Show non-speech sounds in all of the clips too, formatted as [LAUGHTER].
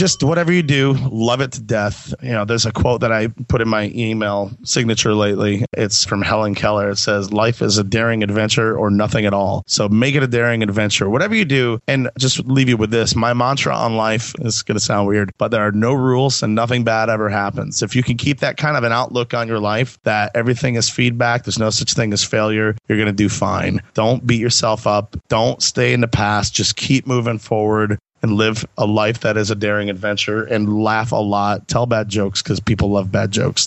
just whatever you do, love it to death. You know, there's a quote that I put in my email signature lately. It's from Helen Keller. It says, Life is a daring adventure or nothing at all. So make it a daring adventure. Whatever you do, and just leave you with this. My mantra on life is going to sound weird, but there are no rules and nothing bad ever happens. If you can keep that kind of an outlook on your life, that everything is feedback, there's no such thing as failure, you're going to do fine. Don't beat yourself up. Don't stay in the past. Just keep moving forward and live a life that is a daring adventure and laugh a lot. Tell bad jokes because people love bad jokes.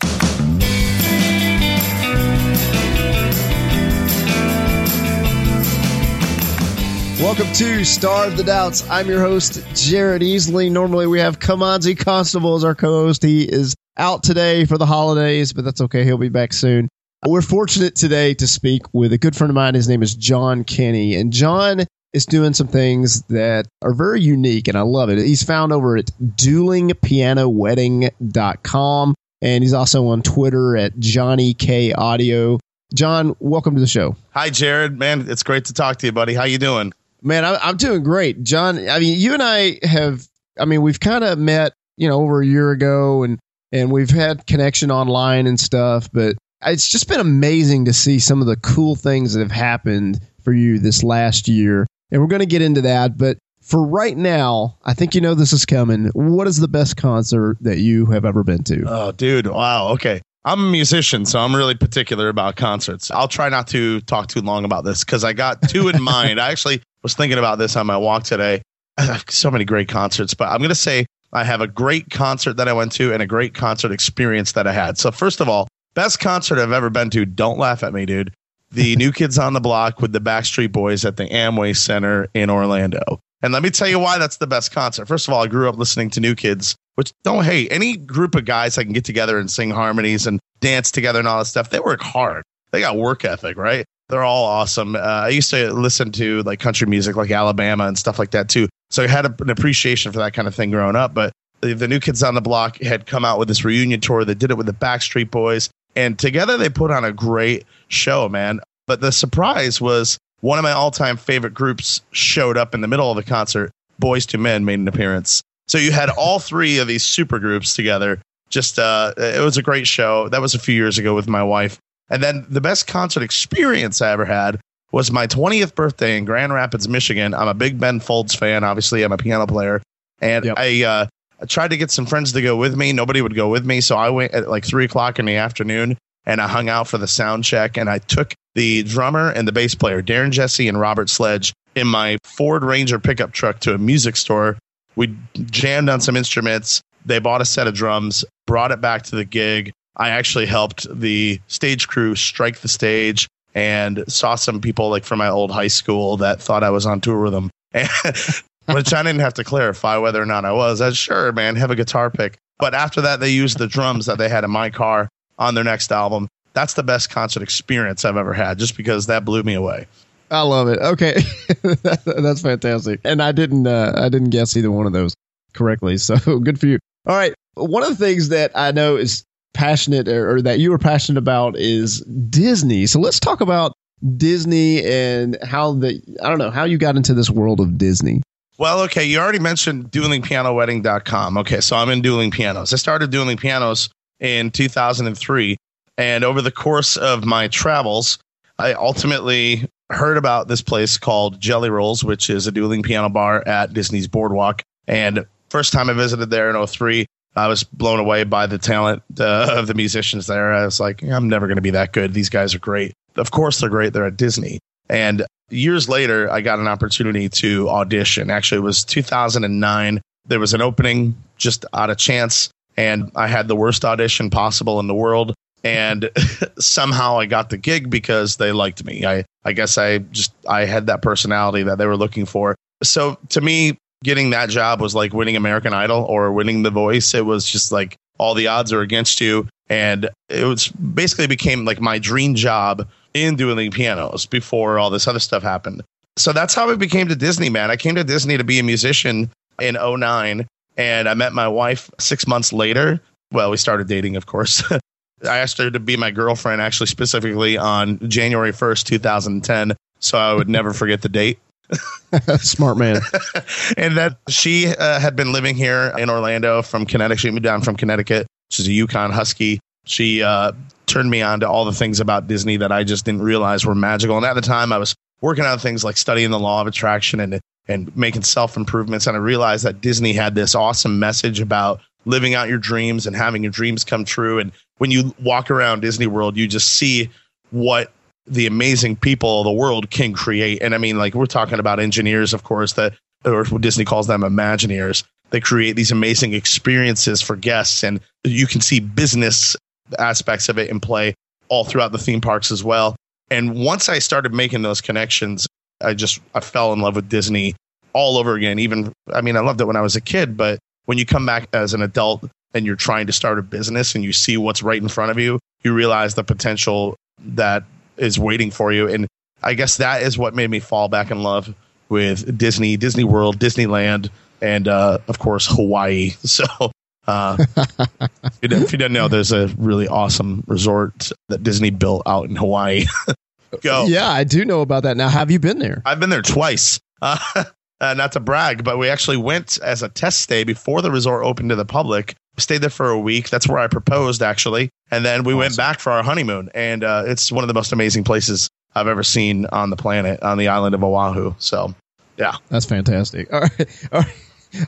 Welcome to Starve the Doubts. I'm your host, Jared Easley. Normally we have Kimanzi Constable as our co-host. He is out today for the holidays, but that's okay. He'll be back soon. We're fortunate today to speak with a good friend of mine. His name is John Kenny. And John is doing some things that are very unique, and I love it. He's found over at duelingpianowedding.com, and he's also on Twitter at Johnny K Audio. John, welcome to the show. Hi, Jared. Man, it's great to talk to you, buddy. How you doing? Man, I, I'm doing great. John, I mean, you and I have, I mean, we've kind of met, you know, over a year ago, and and we've had connection online and stuff, but it's just been amazing to see some of the cool things that have happened for you this last year. And we're going to get into that. But for right now, I think you know this is coming. What is the best concert that you have ever been to? Oh, dude. Wow. Okay. I'm a musician, so I'm really particular about concerts. I'll try not to talk too long about this because I got two in [LAUGHS] mind. I actually was thinking about this on my walk today. I [LAUGHS] have so many great concerts, but I'm going to say I have a great concert that I went to and a great concert experience that I had. So, first of all, Best concert I've ever been to. Don't laugh at me, dude. The New Kids on the Block with the Backstreet Boys at the Amway Center in Orlando. And let me tell you why that's the best concert. First of all, I grew up listening to New Kids, which don't hate any group of guys that can get together and sing harmonies and dance together and all that stuff. They work hard. They got work ethic, right? They're all awesome. Uh, I used to listen to like country music, like Alabama and stuff like that too. So I had a, an appreciation for that kind of thing growing up. But the, the New Kids on the Block had come out with this reunion tour. They did it with the Backstreet Boys. And together they put on a great show, man. But the surprise was one of my all time favorite groups showed up in the middle of the concert. Boyz II Men made an appearance. So you had all three of these super groups together. Just uh, it was a great show. That was a few years ago with my wife. And then the best concert experience I ever had was my 20th birthday in Grand Rapids, Michigan. I'm a big Ben Folds fan. Obviously, I'm a piano player, and yep. I uh, I tried to get some friends to go with me. Nobody would go with me. So I went at like three o'clock in the afternoon and I hung out for the sound check. And I took the drummer and the bass player, Darren Jessee and Robert Sledge, in my Ford Ranger pickup truck to a music store. We jammed on some instruments. They bought a set of drums, brought it back to the gig. I actually helped the stage crew strike the stage and saw some people like from my old high school that thought I was on tour with them. [LAUGHS] which I didn't have to clarify whether or not I was. I was sure, man, have a guitar pick. But after that, they used the drums that they had in my car on their next album. That's the best concert experience I've ever had, just because that blew me away. I love it. Okay, [LAUGHS] that's fantastic. And I didn't, uh, I didn't guess either one of those correctly. So [LAUGHS] good for you. All right, one of the things that I know is passionate, or, or that you are passionate about, is Disney. So let's talk about Disney and how the I don't know how you got into this world of Disney. Well, okay, you already mentioned duelingpianowedding.com. Okay, so I'm in dueling pianos. I started dueling pianos in 2003, and over the course of my travels, I ultimately heard about this place called Jelly Rolls, which is a dueling piano bar at Disney's Boardwalk. And first time I visited there in 03, I was blown away by the talent uh, [LAUGHS] of the musicians there. I was like, I'm never going to be that good. These guys are great. Of course, they're great. They're at Disney. And years later, I got an opportunity to audition. Actually, it was 2009. There was an opening just out of chance, and I had the worst audition possible in the world. And [LAUGHS] somehow I got the gig because they liked me. I, I guess I just I had that personality that they were looking for. So to me, getting that job was like winning American Idol or winning The Voice. It was just like all the odds are against you, and it was basically became like my dream job in dueling pianos before all this other stuff happened. So that's how I became to Disney, man. I came to Disney to be a musician in 09 and I met my wife six months later. Well, we started dating, of course. [LAUGHS] I asked her to be my girlfriend actually specifically on January 1st, 2010. So I would never forget the date. [LAUGHS] Smart man. [LAUGHS] and that she uh, had been living here in Orlando from Connecticut. She moved down from Connecticut. She's a UConn Husky. She uh, turned me on to all the things about Disney that I just didn't realize were magical. And at the time, I was working on things like studying the law of attraction and and making self improvements. And I realized that Disney had this awesome message about living out your dreams and having your dreams come true. And when you walk around Disney World, you just see what the amazing people of the world can create. And I mean, like we're talking about engineers, of course, that or Disney calls them Imagineers. They create these amazing experiences for guests, and you can see business aspects of it in play all throughout the theme parks as well. And once I started making those connections, I just I fell in love with Disney all over again. Even I mean, I loved it when I was a kid, but when you come back as an adult and you're trying to start a business and you see what's right in front of you, you realize the potential that is waiting for you. And I guess that is what made me fall back in love with Disney, Disney World, Disneyland, and uh, of course Hawaii. [LAUGHS] So uh, if, you didn't, if you didn't know, there's a really awesome resort that Disney built out in Hawaii. [LAUGHS] Go. Yeah, I do know about that. Now, have you been there? I've been there twice. Uh, [LAUGHS] uh, not to brag, but we actually went as a test stay before the resort opened to the public. We Stayed there for a week. That's where I proposed, actually. And then we awesome. went back for our honeymoon. And uh, it's one of the most amazing places I've ever seen on the planet, on the island of Oahu. So, yeah. That's fantastic. [LAUGHS] All right. All right.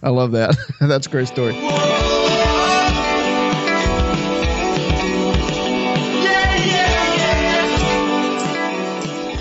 I love that. That's a great story.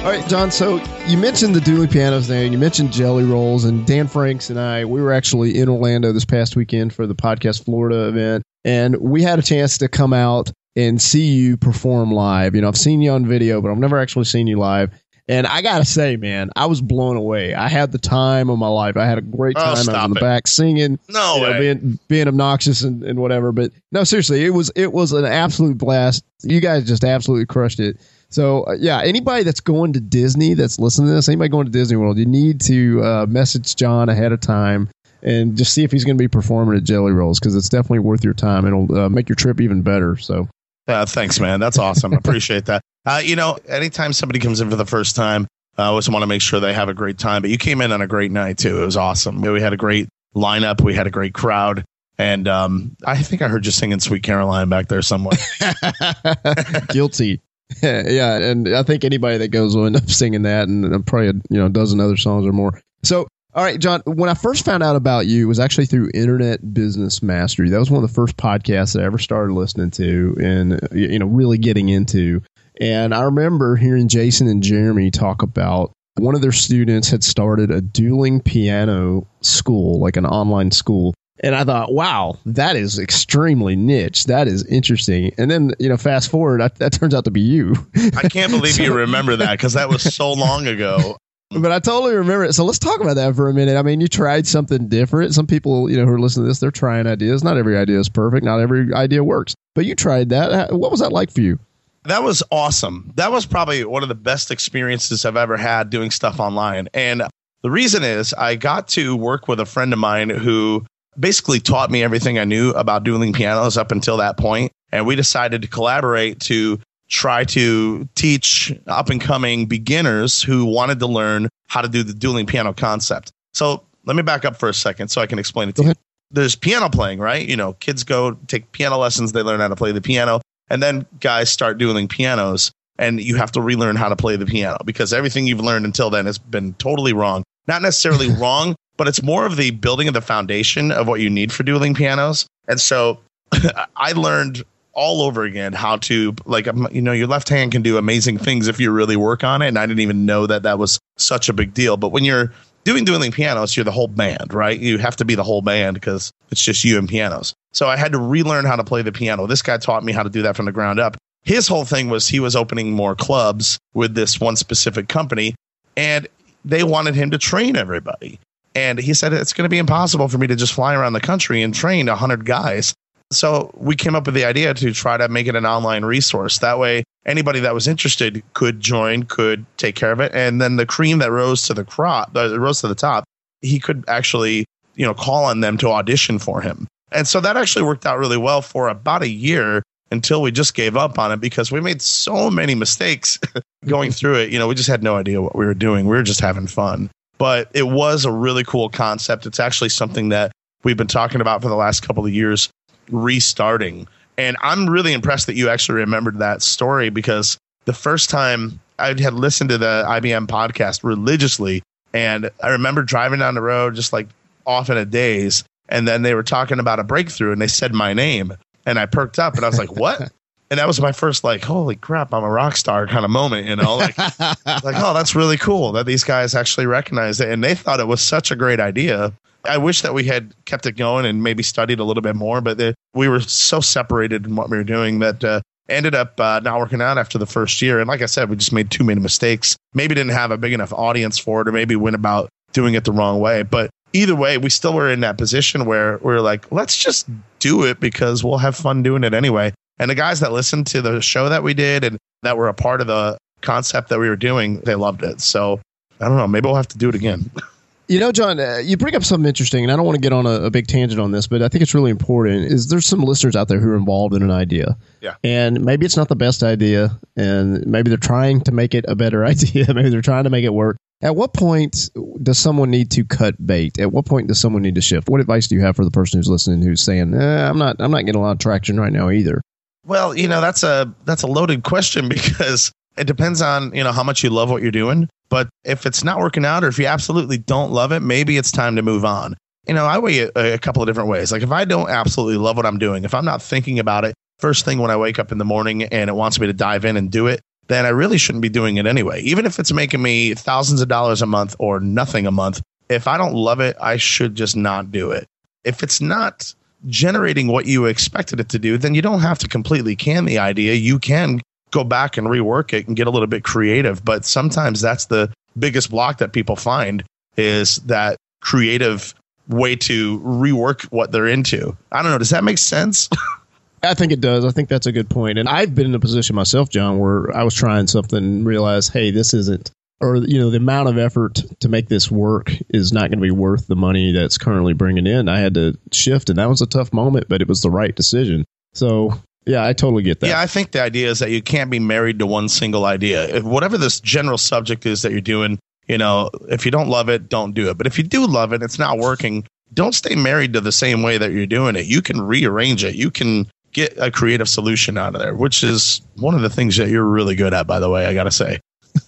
All right, John. So you mentioned the dueling pianos there, and you mentioned Jelly Rolls, and Dan Franks and I. We were actually in Orlando this past weekend for the podcast Florida event, and we had a chance to come out and see you perform live. You know, I've seen you on video, but I've never actually seen you live. And I gotta say, man, I was blown away. I had the time of my life. I had a great oh, time. Oh, was in the it. back singing, no way. Know, being being obnoxious and, and whatever. But no, seriously, it was it was an absolute blast. You guys just absolutely crushed it. So uh, yeah, anybody that's going to Disney that's listening to this, anybody going to Disney World, you need to uh, message John ahead of time and just see if he's going to be performing at Jelly Rolls because it's definitely worth your time. It'll uh, make your trip even better. So. Uh, thanks, man. That's awesome. Appreciate that. [LAUGHS] Uh, you know, anytime somebody comes in for the first time, I always want to make sure they have a great time. But you came in on a great night too. It was awesome. We had a great lineup. We had a great crowd. And um, I think I heard you singing "Sweet Caroline" back there somewhere. [LAUGHS] [LAUGHS] Guilty. [LAUGHS] yeah, and I think anybody that goes will end up singing that, and uh, probably a, you know a dozen other songs or more. So, all right, John. When I first found out about you, it was actually through Internet Business Mastery. That was one of the first podcasts I ever started listening to, and uh, you know, really getting into. And I remember hearing Jason and Jeremy talk about one of their students had started a dueling piano school, like an online school, and I thought, wow, that is extremely niche. That is interesting. And then, you know, fast forward, I, that turns out to be you. I can't believe [LAUGHS] so, you remember that because that was so long ago. But I totally remember it. So let's talk about that for a minute. I mean, you tried something different. Some people, you know, who are listening to this, they're trying ideas. Not every idea is perfect. Not every idea works. But you tried that. What was that like for you? That was awesome. That was probably one of the best experiences I've ever had doing stuff online. And the reason is I got to work with a friend of mine who basically taught me everything I knew about dueling pianos up until that point. And we decided to collaborate to try to teach up and coming beginners who wanted to learn how to do the dueling piano concept. So let me back up for a second so I can explain it to you. There's piano playing, right? You know, kids go take piano lessons, they learn how to play the piano, and then guys start dueling pianos and you have to relearn how to play the piano because everything you've learned until then has been totally wrong. Not necessarily [LAUGHS] wrong, but it's more of the building of the foundation of what you need for dueling pianos. And so [LAUGHS] I learned all over again how to like um, you know your left hand can do amazing things if you really work on it. And i didn't even know that that was such a big deal. But when you're doing dueling pianos you're the whole band right? You have to be the whole band because it's just you and pianos. So i had to relearn how to play the piano. This guy taught me how to do that from the ground up. His whole thing was he was opening more clubs with this one specific company and they wanted him to train everybody and he said, it's going to be impossible for me to just fly around the country and train 100 guys. So we came up with the idea to try to make it an online resource. That way, anybody that was interested could join, could take care of it. And then the cream that rose to the crop, that rose to the top, he could actually, you know, call on them to audition for him. And so that actually worked out really well for about a year until we just gave up on it because we made so many mistakes [LAUGHS] going through it. You know, we just had no idea what we were doing. We were just having fun. But it was a really cool concept. It's actually something that we've been talking about for the last couple of years, restarting. And I'm really impressed that you actually remembered that story because the first time I had listened to the IBM podcast religiously, and I remember driving down the road just like off in a daze, and then they were talking about a breakthrough, and they said my name, and I perked up, and I was like, "What?" [LAUGHS] and that was my first like, "Holy crap, I'm a rock star" kind of moment, you know, like, [LAUGHS] like, oh, that's really cool that these guys actually recognized it, and they thought it was such a great idea. I wish that we had kept it going and maybe studied a little bit more, but the, we were so separated in what we were doing that uh, ended up uh, not working out after the first year. And like I said, we just made too many mistakes. Maybe didn't have a big enough audience for it, or maybe went about doing it the wrong way. But either way, we still were in that position where we are like, let's just do it because we'll have fun doing it anyway. And the guys that listened to the show that we did and that were a part of the concept that we were doing, they loved it. So I don't know. Maybe we'll have to do it again. [LAUGHS] You know, John, uh, you bring up something interesting, and I don't want to get on a, a, big tangent on this, but I think it's really important. Is there's some listeners out there who are involved in an idea, yeah, and maybe it's not the best idea, and maybe they're trying to make it a better [LAUGHS] idea, maybe they're trying to make it work. At what point does someone need to cut bait? At what point does someone need to shift? What advice do you have for the person who's listening who's saying, eh, "I'm not, I'm not getting a lot of traction right now either"? Well, you know, that's a that's a loaded question [LAUGHS] because it depends on you know how much you love what you're doing but if it's not working out or if you absolutely don't love it, maybe it's time to move on. You know, I weigh it a, couple of different ways. Like if I don't absolutely love what I'm doing, if I'm not thinking about it first thing when I wake up in the morning and it wants me to dive in and do it, then I really shouldn't be doing it anyway. Even if it's making me thousands of dollars a month or nothing a month, if I don't love it, I should just not do it. If it's not generating what you expected it to do, then you don't have to completely can the idea. You can go back and rework it and get a little bit creative. But sometimes that's the biggest block that people find is that creative way to rework what they're into. I don't know. Does that make sense? [LAUGHS] I think it does. I think that's a good point. And I've been in a position myself, John, where I was trying something and realized, hey, this isn't, or, you know, the amount of effort to make this work is not going to be worth the money that's currently bringing in. I had to shift, and that was a tough moment, but it was the right decision. So yeah, I totally get that. Yeah, I think the idea is that you can't be married to one single idea. If whatever this general subject is that you're doing, you know, if you don't love it, don't do it. But if you do love it, it's not working, don't stay married to the same way that you're doing it. You can rearrange it. You can get a creative solution out of there, which is one of the things that you're really good at, by the way, I got to say.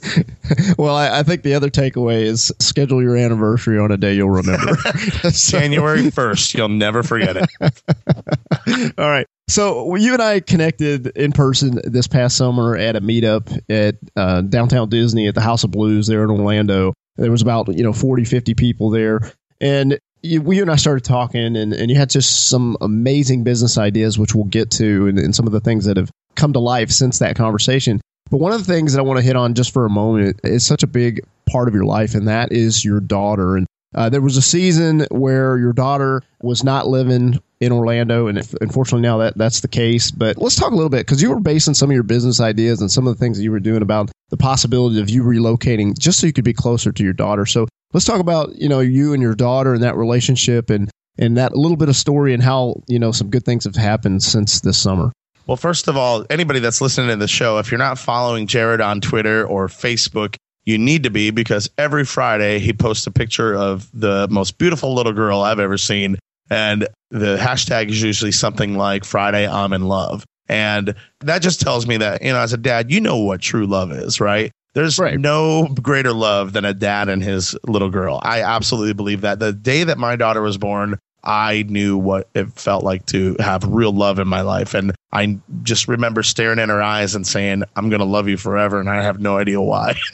[LAUGHS] well, I, I, think the other takeaway is schedule your anniversary on a day you'll remember. [LAUGHS] January [LAUGHS] 1st. You'll never forget it. All right. So you and I connected in person this past summer at a meetup at uh, downtown Disney at the House of Blues there in Orlando. There was about you know 40, 50 people there, and you, we and I started talking, and, and you had just some amazing business ideas, which we'll get to, and, and some of the things that have come to life since that conversation. But one of the things that I want to hit on just for a moment is such a big part of your life, and that is your daughter. And uh, there was a season where your daughter was not living in Orlando, and unfortunately now that that's the case. But let's talk a little bit because you were basing some of your business ideas and some of the things that you were doing about the possibility of you relocating just so you could be closer to your daughter. So let's talk about you know you and your daughter and that relationship and and that little bit of story and how you know some good things have happened since this summer. Well, first of all, anybody that's listening to the show, if you're not following Jared on Twitter or Facebook, you need to be because every Friday he posts a picture of the most beautiful little girl I've ever seen. And the hashtag is usually something like Friday I'm in love. And that just tells me that, you know, as a dad, you know what true love is, right? There's right. no greater love than a dad and his little girl. I absolutely believe that. The day that my daughter was born, I knew what it felt like to have real love in my life. And I just remember staring in her eyes and saying, I'm going to love you forever. And I have no idea why. [LAUGHS]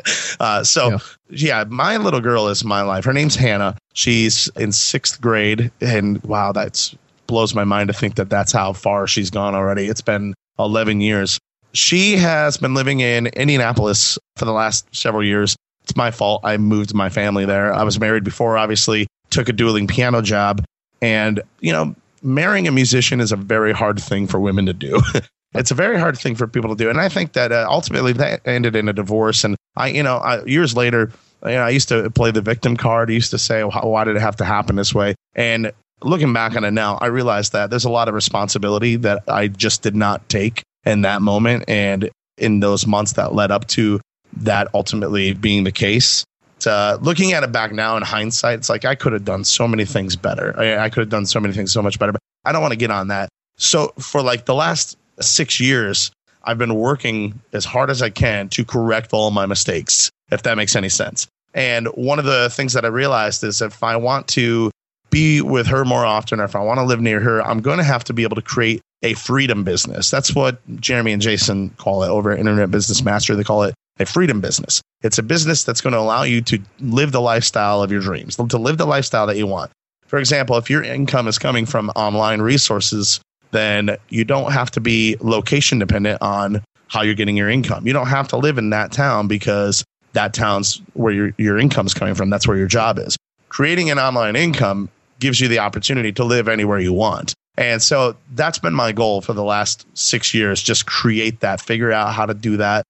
Uh, so, yeah. yeah, my little girl is my life. Her name's Hannah. She's in sixth grade. And wow, that blows my mind to think that that's how far she's gone already. It's been 11 years. She has been living in Indianapolis for the last several years. It's my fault. I moved my family there. I was married before, obviously, took a dueling piano job and, you know, marrying a musician is a very hard thing for women to do. [LAUGHS] it's a very hard thing for people to do. And I think that uh, ultimately that ended in a divorce. And I, you know, I, years later, you know, I used to play the victim card. I used to say, well, why did it have to happen this way? And looking back on it now, I realized that there's a lot of responsibility that I just did not take in that moment. And in those months that led up to that ultimately being the case, uh, looking at it back now in hindsight, it's like I could have done so many things better. I, I could have done so many things so much better, but I don't want to get on that. So for like the last six years, I've been working as hard as I can to correct all my mistakes, if that makes any sense. And one of the things that I realized is if I want to be with her more often, or if I want to live near her, I'm going to have to be able to create a freedom business. That's what Jeremy and Jason call it over Internet Business Master. They call it a freedom business. It's a business that's going to allow you to live the lifestyle of your dreams, to live the lifestyle that you want. For example, if your income is coming from online resources, then you don't have to be location dependent on how you're getting your income. You don't have to live in that town because that town's where your, your income's coming from. That's where your job is. Creating an online income gives you the opportunity to live anywhere you want. And so that's been my goal for the last six years. Just create that, figure out how to do that.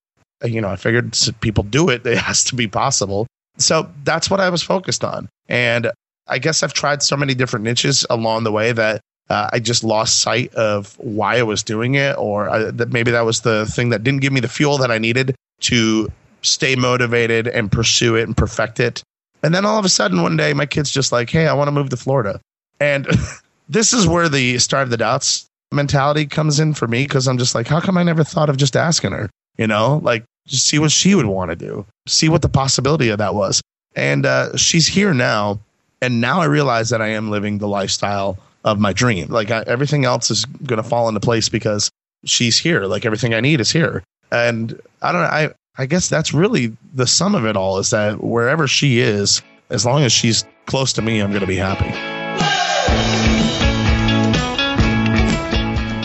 You know, I figured people do it, [LAUGHS] it has to be possible. So that's what I was focused on. And I guess I've tried so many different niches along the way that uh, I just lost sight of why I was doing it, or I, that maybe that was the thing that didn't give me the fuel that I needed to stay motivated and pursue it and perfect it. And then all of a sudden, one day, my kid's just like, "Hey, I want to move to Florida," and [LAUGHS] this is where the starve the doubts mentality comes in for me because I'm just like, how come I never thought of just asking her? You know, like just see what she would want to do, see what the possibility of that was. And uh, she's here now, and now I realize that I am living the lifestyle of my dream. Like I, everything else is going to fall into place because she's here. Like everything I need is here. And I don't know. I I guess that's really the sum of it all is that wherever she is, as long as she's close to me, I'm going to be happy.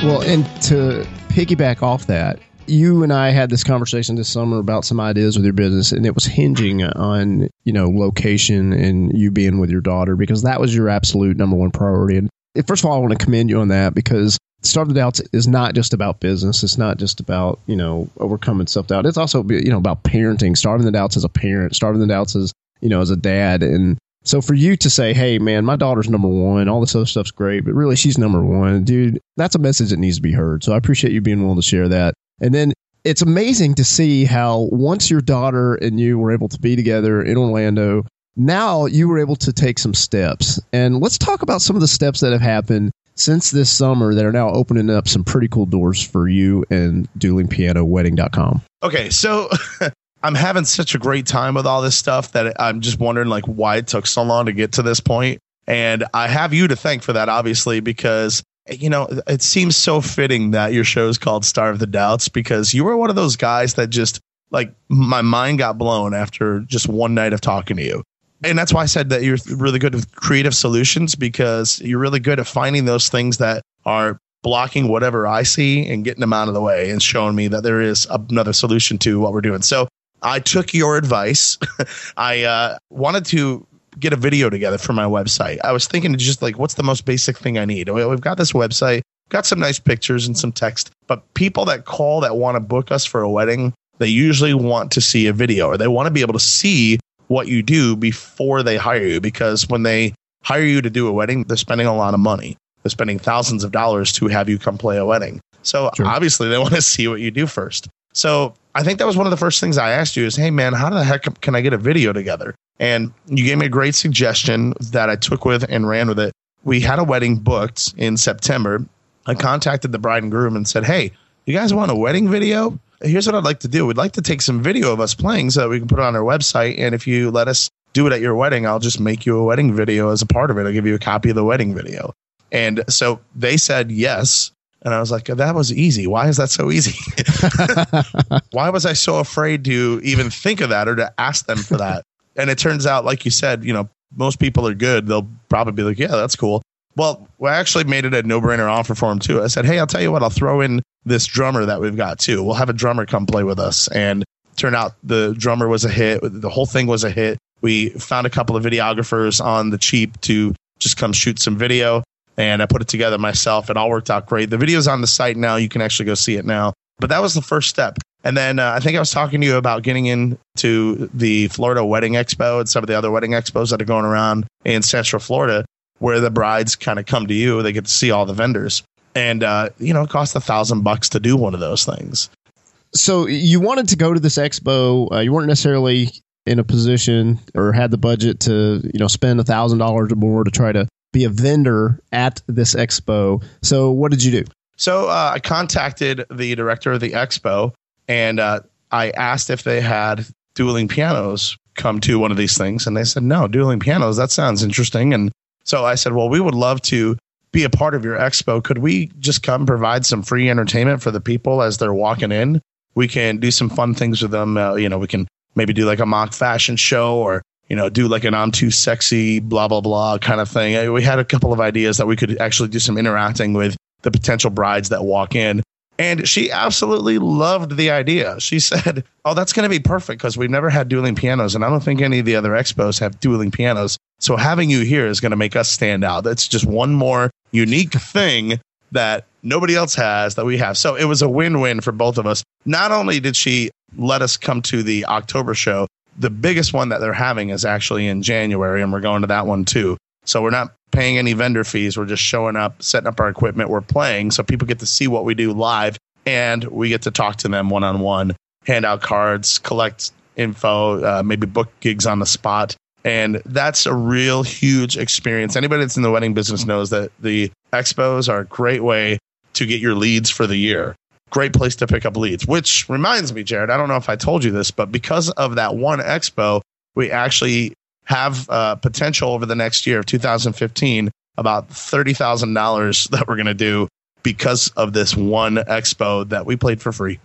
Well, and to piggyback off that, you and I had this conversation this summer about some ideas with your business, and it was hinging on you know location and you being with your daughter because that was your absolute number one priority. And first of all, I want to commend you on that because the Doubts is not just about business. It's not just about, you know, overcoming self doubt. It's also, you know, about parenting, starving the doubts as a parent, starving the doubts as, you know, as a dad. And so for you to say, hey, man, my daughter's number one, all this other stuff's great, but really she's number one, dude, that's a message that needs to be heard. So I appreciate you being willing to share that. And then it's amazing to see how once your daughter and you were able to be together in Orlando, now you were able to take some steps. And let's talk about some of the steps that have happened since this summer that are now opening up some pretty cool doors for you and duelingpianowedding.com. Okay, so [LAUGHS] I'm having such a great time with all this stuff that I'm just wondering like why it took so long to get to this point. And I have you to thank for that, obviously, because you know it seems so fitting that your show is called Starve the Doubts because you were one of those guys that just like my mind got blown after just one night of talking to you and that's why I said that you're really good with creative solutions because you're really good at finding those things that are blocking whatever I see and getting them out of the way and showing me that there is another solution to what we're doing. So I took your advice. [LAUGHS] I uh, wanted to get a video together for my website. I was thinking just like, what's the most basic thing I need? We've got this website, got some nice pictures and some text, but people that call that want to book us for a wedding, they usually want to see a video or they want to be able to see what you do before they hire you because when they hire you to do a wedding, they're spending a lot of money. They're spending thousands of dollars to have you come play a wedding. So sure. obviously they want to [LAUGHS] see what you do first. So I think that was one of the first things I asked you is, hey man, how the heck can I get a video together? And you gave me a great suggestion that I took with and ran with it. We had a wedding booked in September. I contacted the bride and groom and said, hey, you guys want a wedding video? here's what I'd like to do. We'd like to take some video of us playing so that we can put it on our website. And if you let us do it at your wedding, I'll just make you a wedding video as a part of it. I'll give you a copy of the wedding video. And so they said yes. And I was like, that was easy. Why is that so easy? [LAUGHS] [LAUGHS] Why was I so afraid to even think of that or to ask them for that? And it turns out, like you said, you know, most people are good. They'll probably be like, yeah, that's cool. Well, we actually made it a no brainer offer for him too. I said, hey, I'll tell you what, I'll throw in this drummer that we've got too. We'll have a drummer come play with us. And turned out the drummer was a hit. The whole thing was a hit. We found a couple of videographers on the cheap to just come shoot some video. And I put it together myself. It all worked out great. The video's on the site now. You can actually go see it now. But that was the first step. And then uh, I think I was talking to you about getting into the Florida Wedding Expo and some of the other wedding expos that are going around in Central Florida, where the brides kind of come to you. They get to see all the vendors and uh, you know it costs a thousand bucks to do one of those things so you wanted to go to this expo uh, you weren't necessarily in a position or had the budget to, you know, spend a thousand dollars or more to try to be a vendor at this expo. So what did you do? So uh, I contacted the director of the expo and uh, I asked if they had dueling pianos come to one of these things. And they said, no, dueling pianos, that sounds interesting. And so I said, well, we would love to be a part of your expo. Could we just come provide some free entertainment for the people as they're walking in? We can do some fun things with them. Uh, you know, we can maybe do like a mock fashion show or you know, do like an I'm too sexy, blah, blah, blah kind of thing. We had a couple of ideas that we could actually do some interacting with the potential brides that walk in. And she absolutely loved the idea. She [LAUGHS] said, Oh, that's going to be perfect because we've never had dueling pianos. And I don't think any of the other expos have dueling pianos. So having you here is going to make us stand out. That's just one more unique thing that nobody else has that we have. So it was a win win for both of us. Not only did she let us come to the October show, the biggest one that they're having is actually in January, and we're going to that one too. So we're not paying any vendor fees. We're just showing up, setting up our equipment. We're playing, so people get to see what we do live, and we get to talk to them one on one, hand out cards, collect info, uh, maybe book gigs on the spot. And that's a real huge experience. Anybody that's in the wedding business knows that the expos are a great way to get your leads for the year great place to pick up leads. Which reminds me, Jared, I don't know if I told you this, but because of that one expo, we actually have uh, potential over the next year of 2015 about $30,000 that we're going to do because of this one expo that we played for free.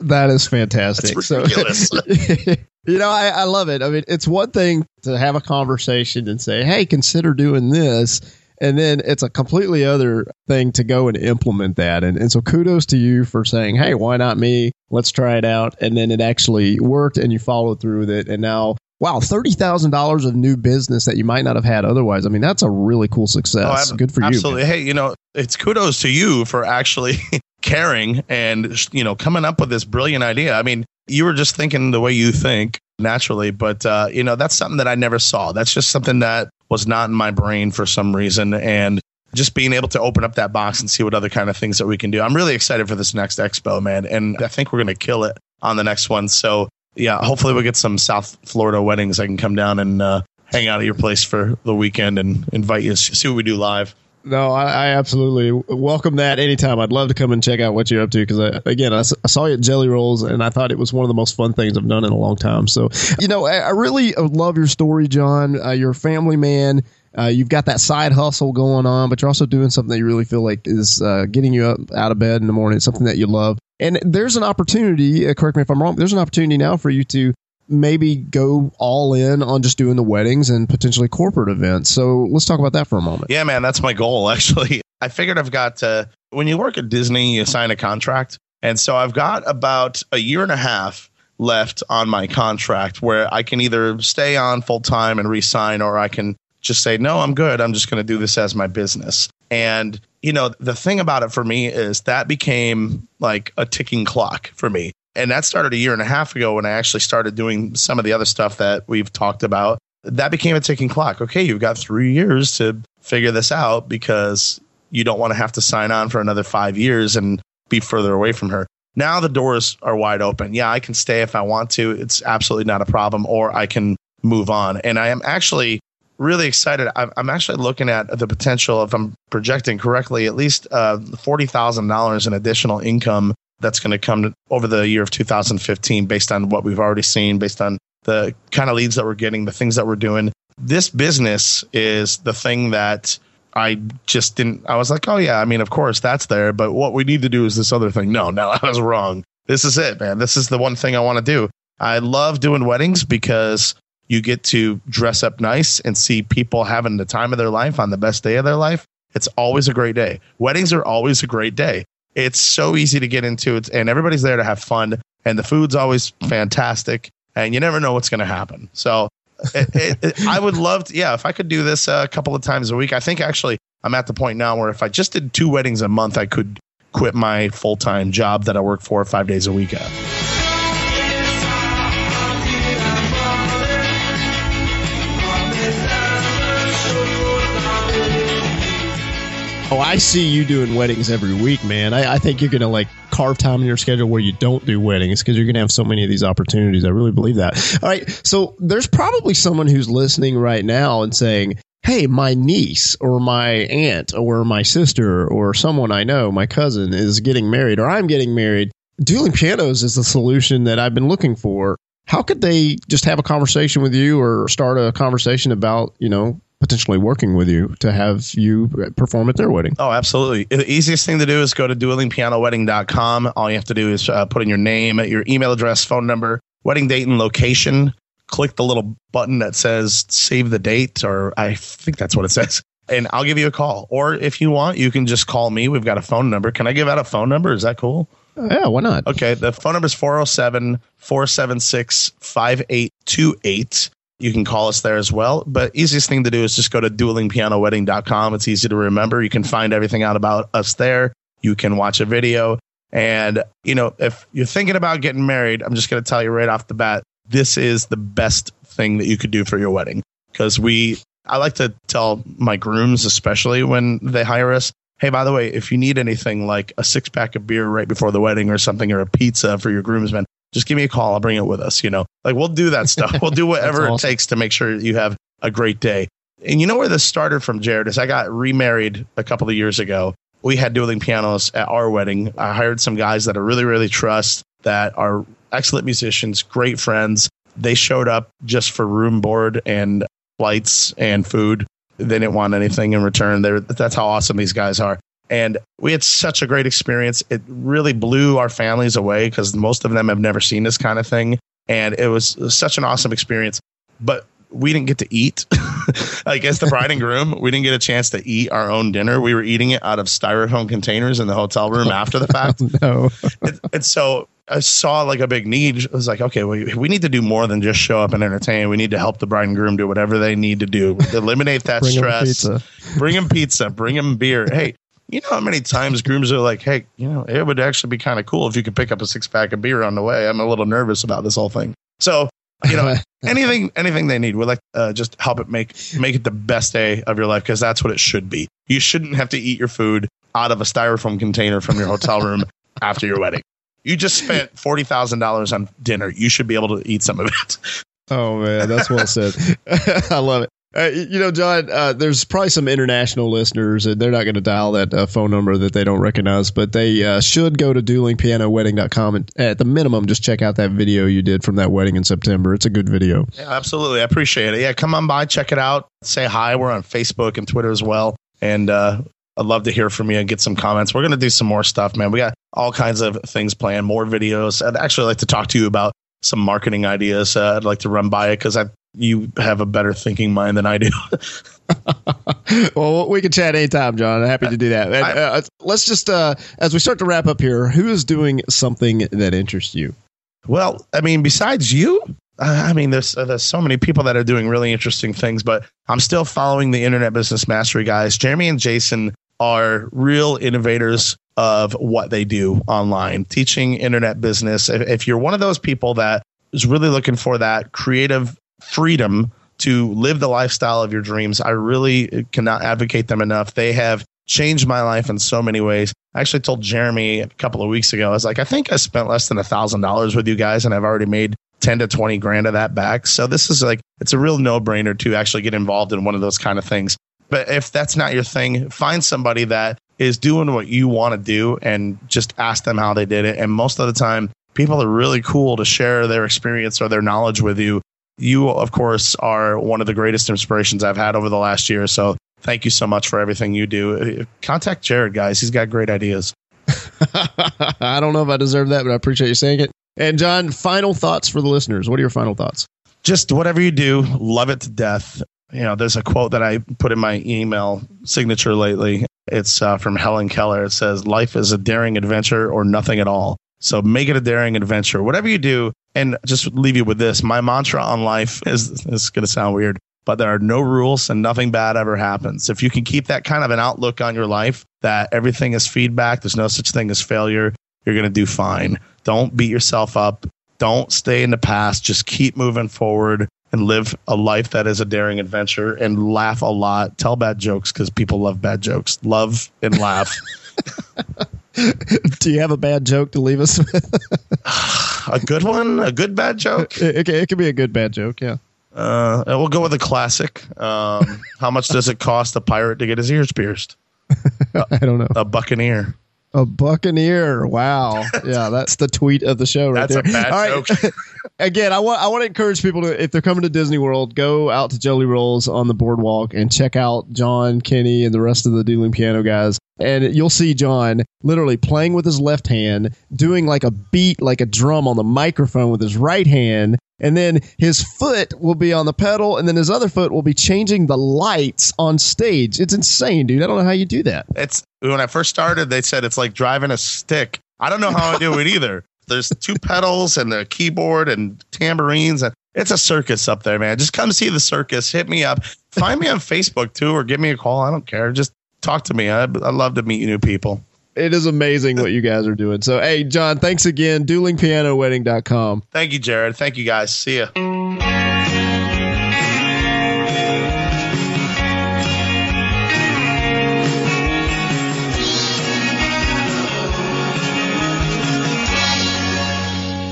That is fantastic. So, [LAUGHS] you know, I, I love it. I mean, it's one thing to have a conversation and say, hey, consider doing this and then it's a completely other thing to go and implement that. And, and so kudos to you for saying, hey, why not me? Let's try it out. And then it actually worked and you followed through with it. And now, wow, $30,000 of new business that you might not have had otherwise. I mean, that's a really cool success. Oh, Good for absolutely. you. Absolutely. Hey, you know, it's kudos to you for actually [LAUGHS] caring and, you know, coming up with this brilliant idea. I mean, you were just thinking the way you think naturally, but, uh, you know, that's something that I never saw. That's just something that was not in my brain for some reason. And just being able to open up that box and see what other kind of things that we can do. I'm really excited for this next expo, man. And I think we're going to kill it on the next one. So, yeah, hopefully we'll get some South Florida weddings. I can come down and uh, hang out at your place for the weekend and invite you to see what we do live. No, I, I, absolutely welcome that anytime. I'd love to come and check out what you're up to because, again, I, I, saw you at Jelly Rolls and I thought it was one of the most fun things I've done in a long time. So, you know, I, I really uh, love your story, John. Uh, you're a family man. Uh, you've got that side hustle going on, but you're also doing something that you really feel like is uh, getting you up out of bed in the morning. It's something that you love. And there's an opportunity, uh, correct me if I'm wrong, there's an opportunity now for you to maybe go all in on just doing the weddings and potentially corporate events. So let's talk about that for a moment. Yeah, man, that's my goal [LAUGHS] actually. I figured I've got to, when you work at Disney, you sign a contract. And so I've got about a year and a half left on my contract where I can either stay on full time and resign or I can just say, no, I'm good. I'm just going to do this as my business. And, you know, the thing about it for me is that became like a ticking clock for me. And that started a year and a half ago when I actually started doing some of the other stuff that we've talked about. That became a ticking clock. Okay, you've got three years to figure this out because you don't want to have to sign on for another five years and be further away from her. Now the doors are wide open. Yeah, I can stay if I want to. It's absolutely not a problem, or I can move on. And I am actually really excited. I'm actually looking at the potential, if I'm projecting correctly, at least uh, $40,000 in additional income that's going to come over the year of 2015 based on what we've already seen, based on the kind of leads that we're getting, the things that we're doing. This business is the thing that I just didn't. I was like, oh, yeah, I mean, of course that's there, but what we need to do is this other thing. No, no, [LAUGHS] I was wrong. This is it, man. This is the one thing I want to do. I love doing weddings because you get to dress up nice and see people having the time of their life on the best day of their life. It's always a great day. Weddings are always a great day. It's so easy to get into it, and everybody's there to have fun, and the food's always fantastic, and you never know what's going to happen. So it, it, it, [LAUGHS] I would love to, yeah, if I could do this uh, a couple of times a week. I think actually I'm at the point now where if I just did two weddings a month, I could quit my full time job that I work four or five days a week at. Oh, I see you doing weddings every week, man. I, I think you're gonna like carve time in your schedule where you don't do weddings because you're going to have so many of these opportunities. I really believe that. All right. So there's probably someone who's listening right now and saying, Hey, my niece or my aunt or my sister or someone I know, my cousin is getting married or I'm getting married. Dueling pianos is the solution that I've been looking for. How could they just have a conversation with you or start a conversation about, you know, potentially working with you to have you perform at their wedding. Oh, absolutely. The easiest thing to do is go to duelingpianowedding.com. All you have to do is uh, put in your name, your email address, phone number, wedding date, and location. Click the little button that says save the date, or I think that's what it says. And I'll give you a call. Or if you want, you can just call me. We've got a phone number. Can I give out a phone number? Is that cool? Yeah, why not? Okay. The phone number is 407 476 5828. You can call us there as well. But easiest thing to do is just go to duelingpianowedding.com. It's easy to remember. You can find everything out about us there. You can watch a video. And, you know, if you're thinking about getting married, I'm just going to tell you right off the bat, this is the best thing that you could do for your wedding. Because we, I like to tell my grooms, especially when they hire us, hey, by the way, if you need anything like a six pack of beer right before the wedding or something, or a pizza for your groomsmen, just give me a call. I'll bring it with us. You know, like we'll do that [LAUGHS] stuff. We'll do whatever awesome. it takes to make sure you have a great day. And you know where this started from, Jared, is I got remarried a couple of years ago. We had dueling pianos at our wedding. I hired some guys that I really, really trust that are excellent musicians, great friends. They showed up just for room board and flights and food. They didn't want anything in return. They're, that's how awesome these guys are. And we had such a great experience. It really blew our families away because most of them have never seen this kind of thing. And it was, it was such an awesome experience. But we didn't get to eat. [LAUGHS] like as the bride and groom, we didn't get a chance to eat our own dinner. We were eating it out of styrofoam containers in the hotel room oh, after the fact. [LAUGHS] no. and, and, so I saw like a big need. I was like, okay, we, we need to do more than just show up and entertain. We need to help the bride and groom do whatever they need to do. Eliminate that bring stress. Them bring them pizza. Bring them beer. Hey, you know how many times grooms are like, hey, you know, it would actually be kind of cool if you could pick up a six pack of beer on the way. I'm a little nervous about this whole thing. So, you know, [LAUGHS] anything anything they need, we like uh, just help it make make it the best day of your life because that's what it should be. You shouldn't have to eat your food out of a styrofoam container from your hotel room [LAUGHS] after your wedding. You just spent forty thousand dollars on dinner. You should be able to eat some of it. Oh man, that's well said. [LAUGHS] I love it. Uh, you know, John, uh, there's probably some international listeners, and they're not going to dial that uh, phone number that they don't recognize, but they uh, should go to duelingpianowedding.com and at the minimum, just check out that video you did from that wedding in September. It's a good video. Yeah, absolutely. I appreciate it. Yeah, come on by, check it out, say hi. We're on Facebook and Twitter as well. And uh, I'd love to hear from you and get some comments. We're going to do some more stuff, man. We got all kinds of things planned, more videos. I'd actually like to talk to you about some marketing ideas. Uh, I'd like to run by it because I you have a better thinking mind than I do. [LAUGHS] well, we can chat anytime, John. I'm happy to do that. And, uh, let's just, uh, as we start to wrap up here, who is doing something that interests you? Well, I mean, besides you, I mean, there's uh, there's so many people that are doing really interesting things, but I'm still following the Internet Business Mastery guys. Jeremy and Jason are real innovators of what they do online, teaching internet business. If, if you're one of those people that is really looking for that creative freedom to live the lifestyle of your dreams. I really cannot advocate them enough. They have changed my life in so many ways. I actually told Jeremy a couple of weeks ago, I was like, I think I spent less than a thousand dollars with you guys and I've already made 10 to 20 grand of that back. So this is like, it's a real no brainer to actually get involved in one of those kind of things. But if that's not your thing, find somebody that is doing what you want to do and just ask them how they did it. And most of the time, people are really cool to share their experience or their knowledge with you you, of course, are one of the greatest inspirations I've had over the last year. So thank you so much for everything you do. Contact Jared, guys. He's got great ideas. [LAUGHS] I don't know if I deserve that, but I appreciate you saying it. And John, final thoughts for the listeners. What are your final thoughts? Just whatever you do, love it to death. You know, there's a quote that I put in my email signature lately. It's uh, from Helen Keller. It says, Life is a daring adventure or nothing at all. So make it a daring adventure. Whatever you do, and just leave you with this. My mantra on life is this is going to sound weird, but there are no rules and nothing bad ever happens. If you can keep that kind of an outlook on your life, that everything is feedback, there's no such thing as failure, you're going to do fine. Don't beat yourself up. Don't stay in the past. Just keep moving forward and live a life that is a daring adventure and laugh a lot. Tell bad jokes because people love bad jokes. Love and laugh. [LAUGHS] [LAUGHS] Do you have a bad joke to leave us with? [SIGHS] a good one, a good bad joke. It, it, it could be a good bad joke. Yeah. Uh, we'll go with a classic. Um, how much does it cost a pirate to get his ears pierced? [LAUGHS] I don't know. A buccaneer. A buccaneer. Wow. Yeah, that's the tweet of the show right That's there. a bad All right. joke. [LAUGHS] Again, I want I want to encourage people to if they're coming to Disney World, go out to Jelly Rolls on the boardwalk and check out John, Kenny, and the rest of the dueling piano guys. And you'll see John literally playing with his left hand, doing like a beat, like a drum on the microphone with his right hand, and then his foot will be on the pedal, and then his other foot will be changing the lights on stage. It's insane, dude. I don't know how you do that. It's when I first started, they said it's like driving a stick. I don't know how I do it either. [LAUGHS] There's two pedals and the keyboard and tambourines and it's a circus up there, man. Just come see the circus. Hit me up. Find me on Facebook too, or give me a call. I don't care. Just talk to me. I, I love to meet new people. It is amazing what you guys are doing. So, hey, John, thanks again. DuelingPianoWedding.com. Thank you, Jared. Thank you, guys. See ya.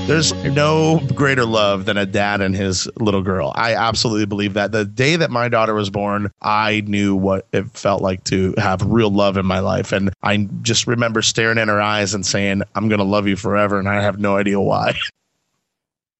There's no greater love than a dad and his little girl. I absolutely believe that. The day that my daughter was born, I knew what it felt like to have real love in my life. And I just remember staring in her eyes and saying, I'm going to love you forever. And I have no idea why. [LAUGHS]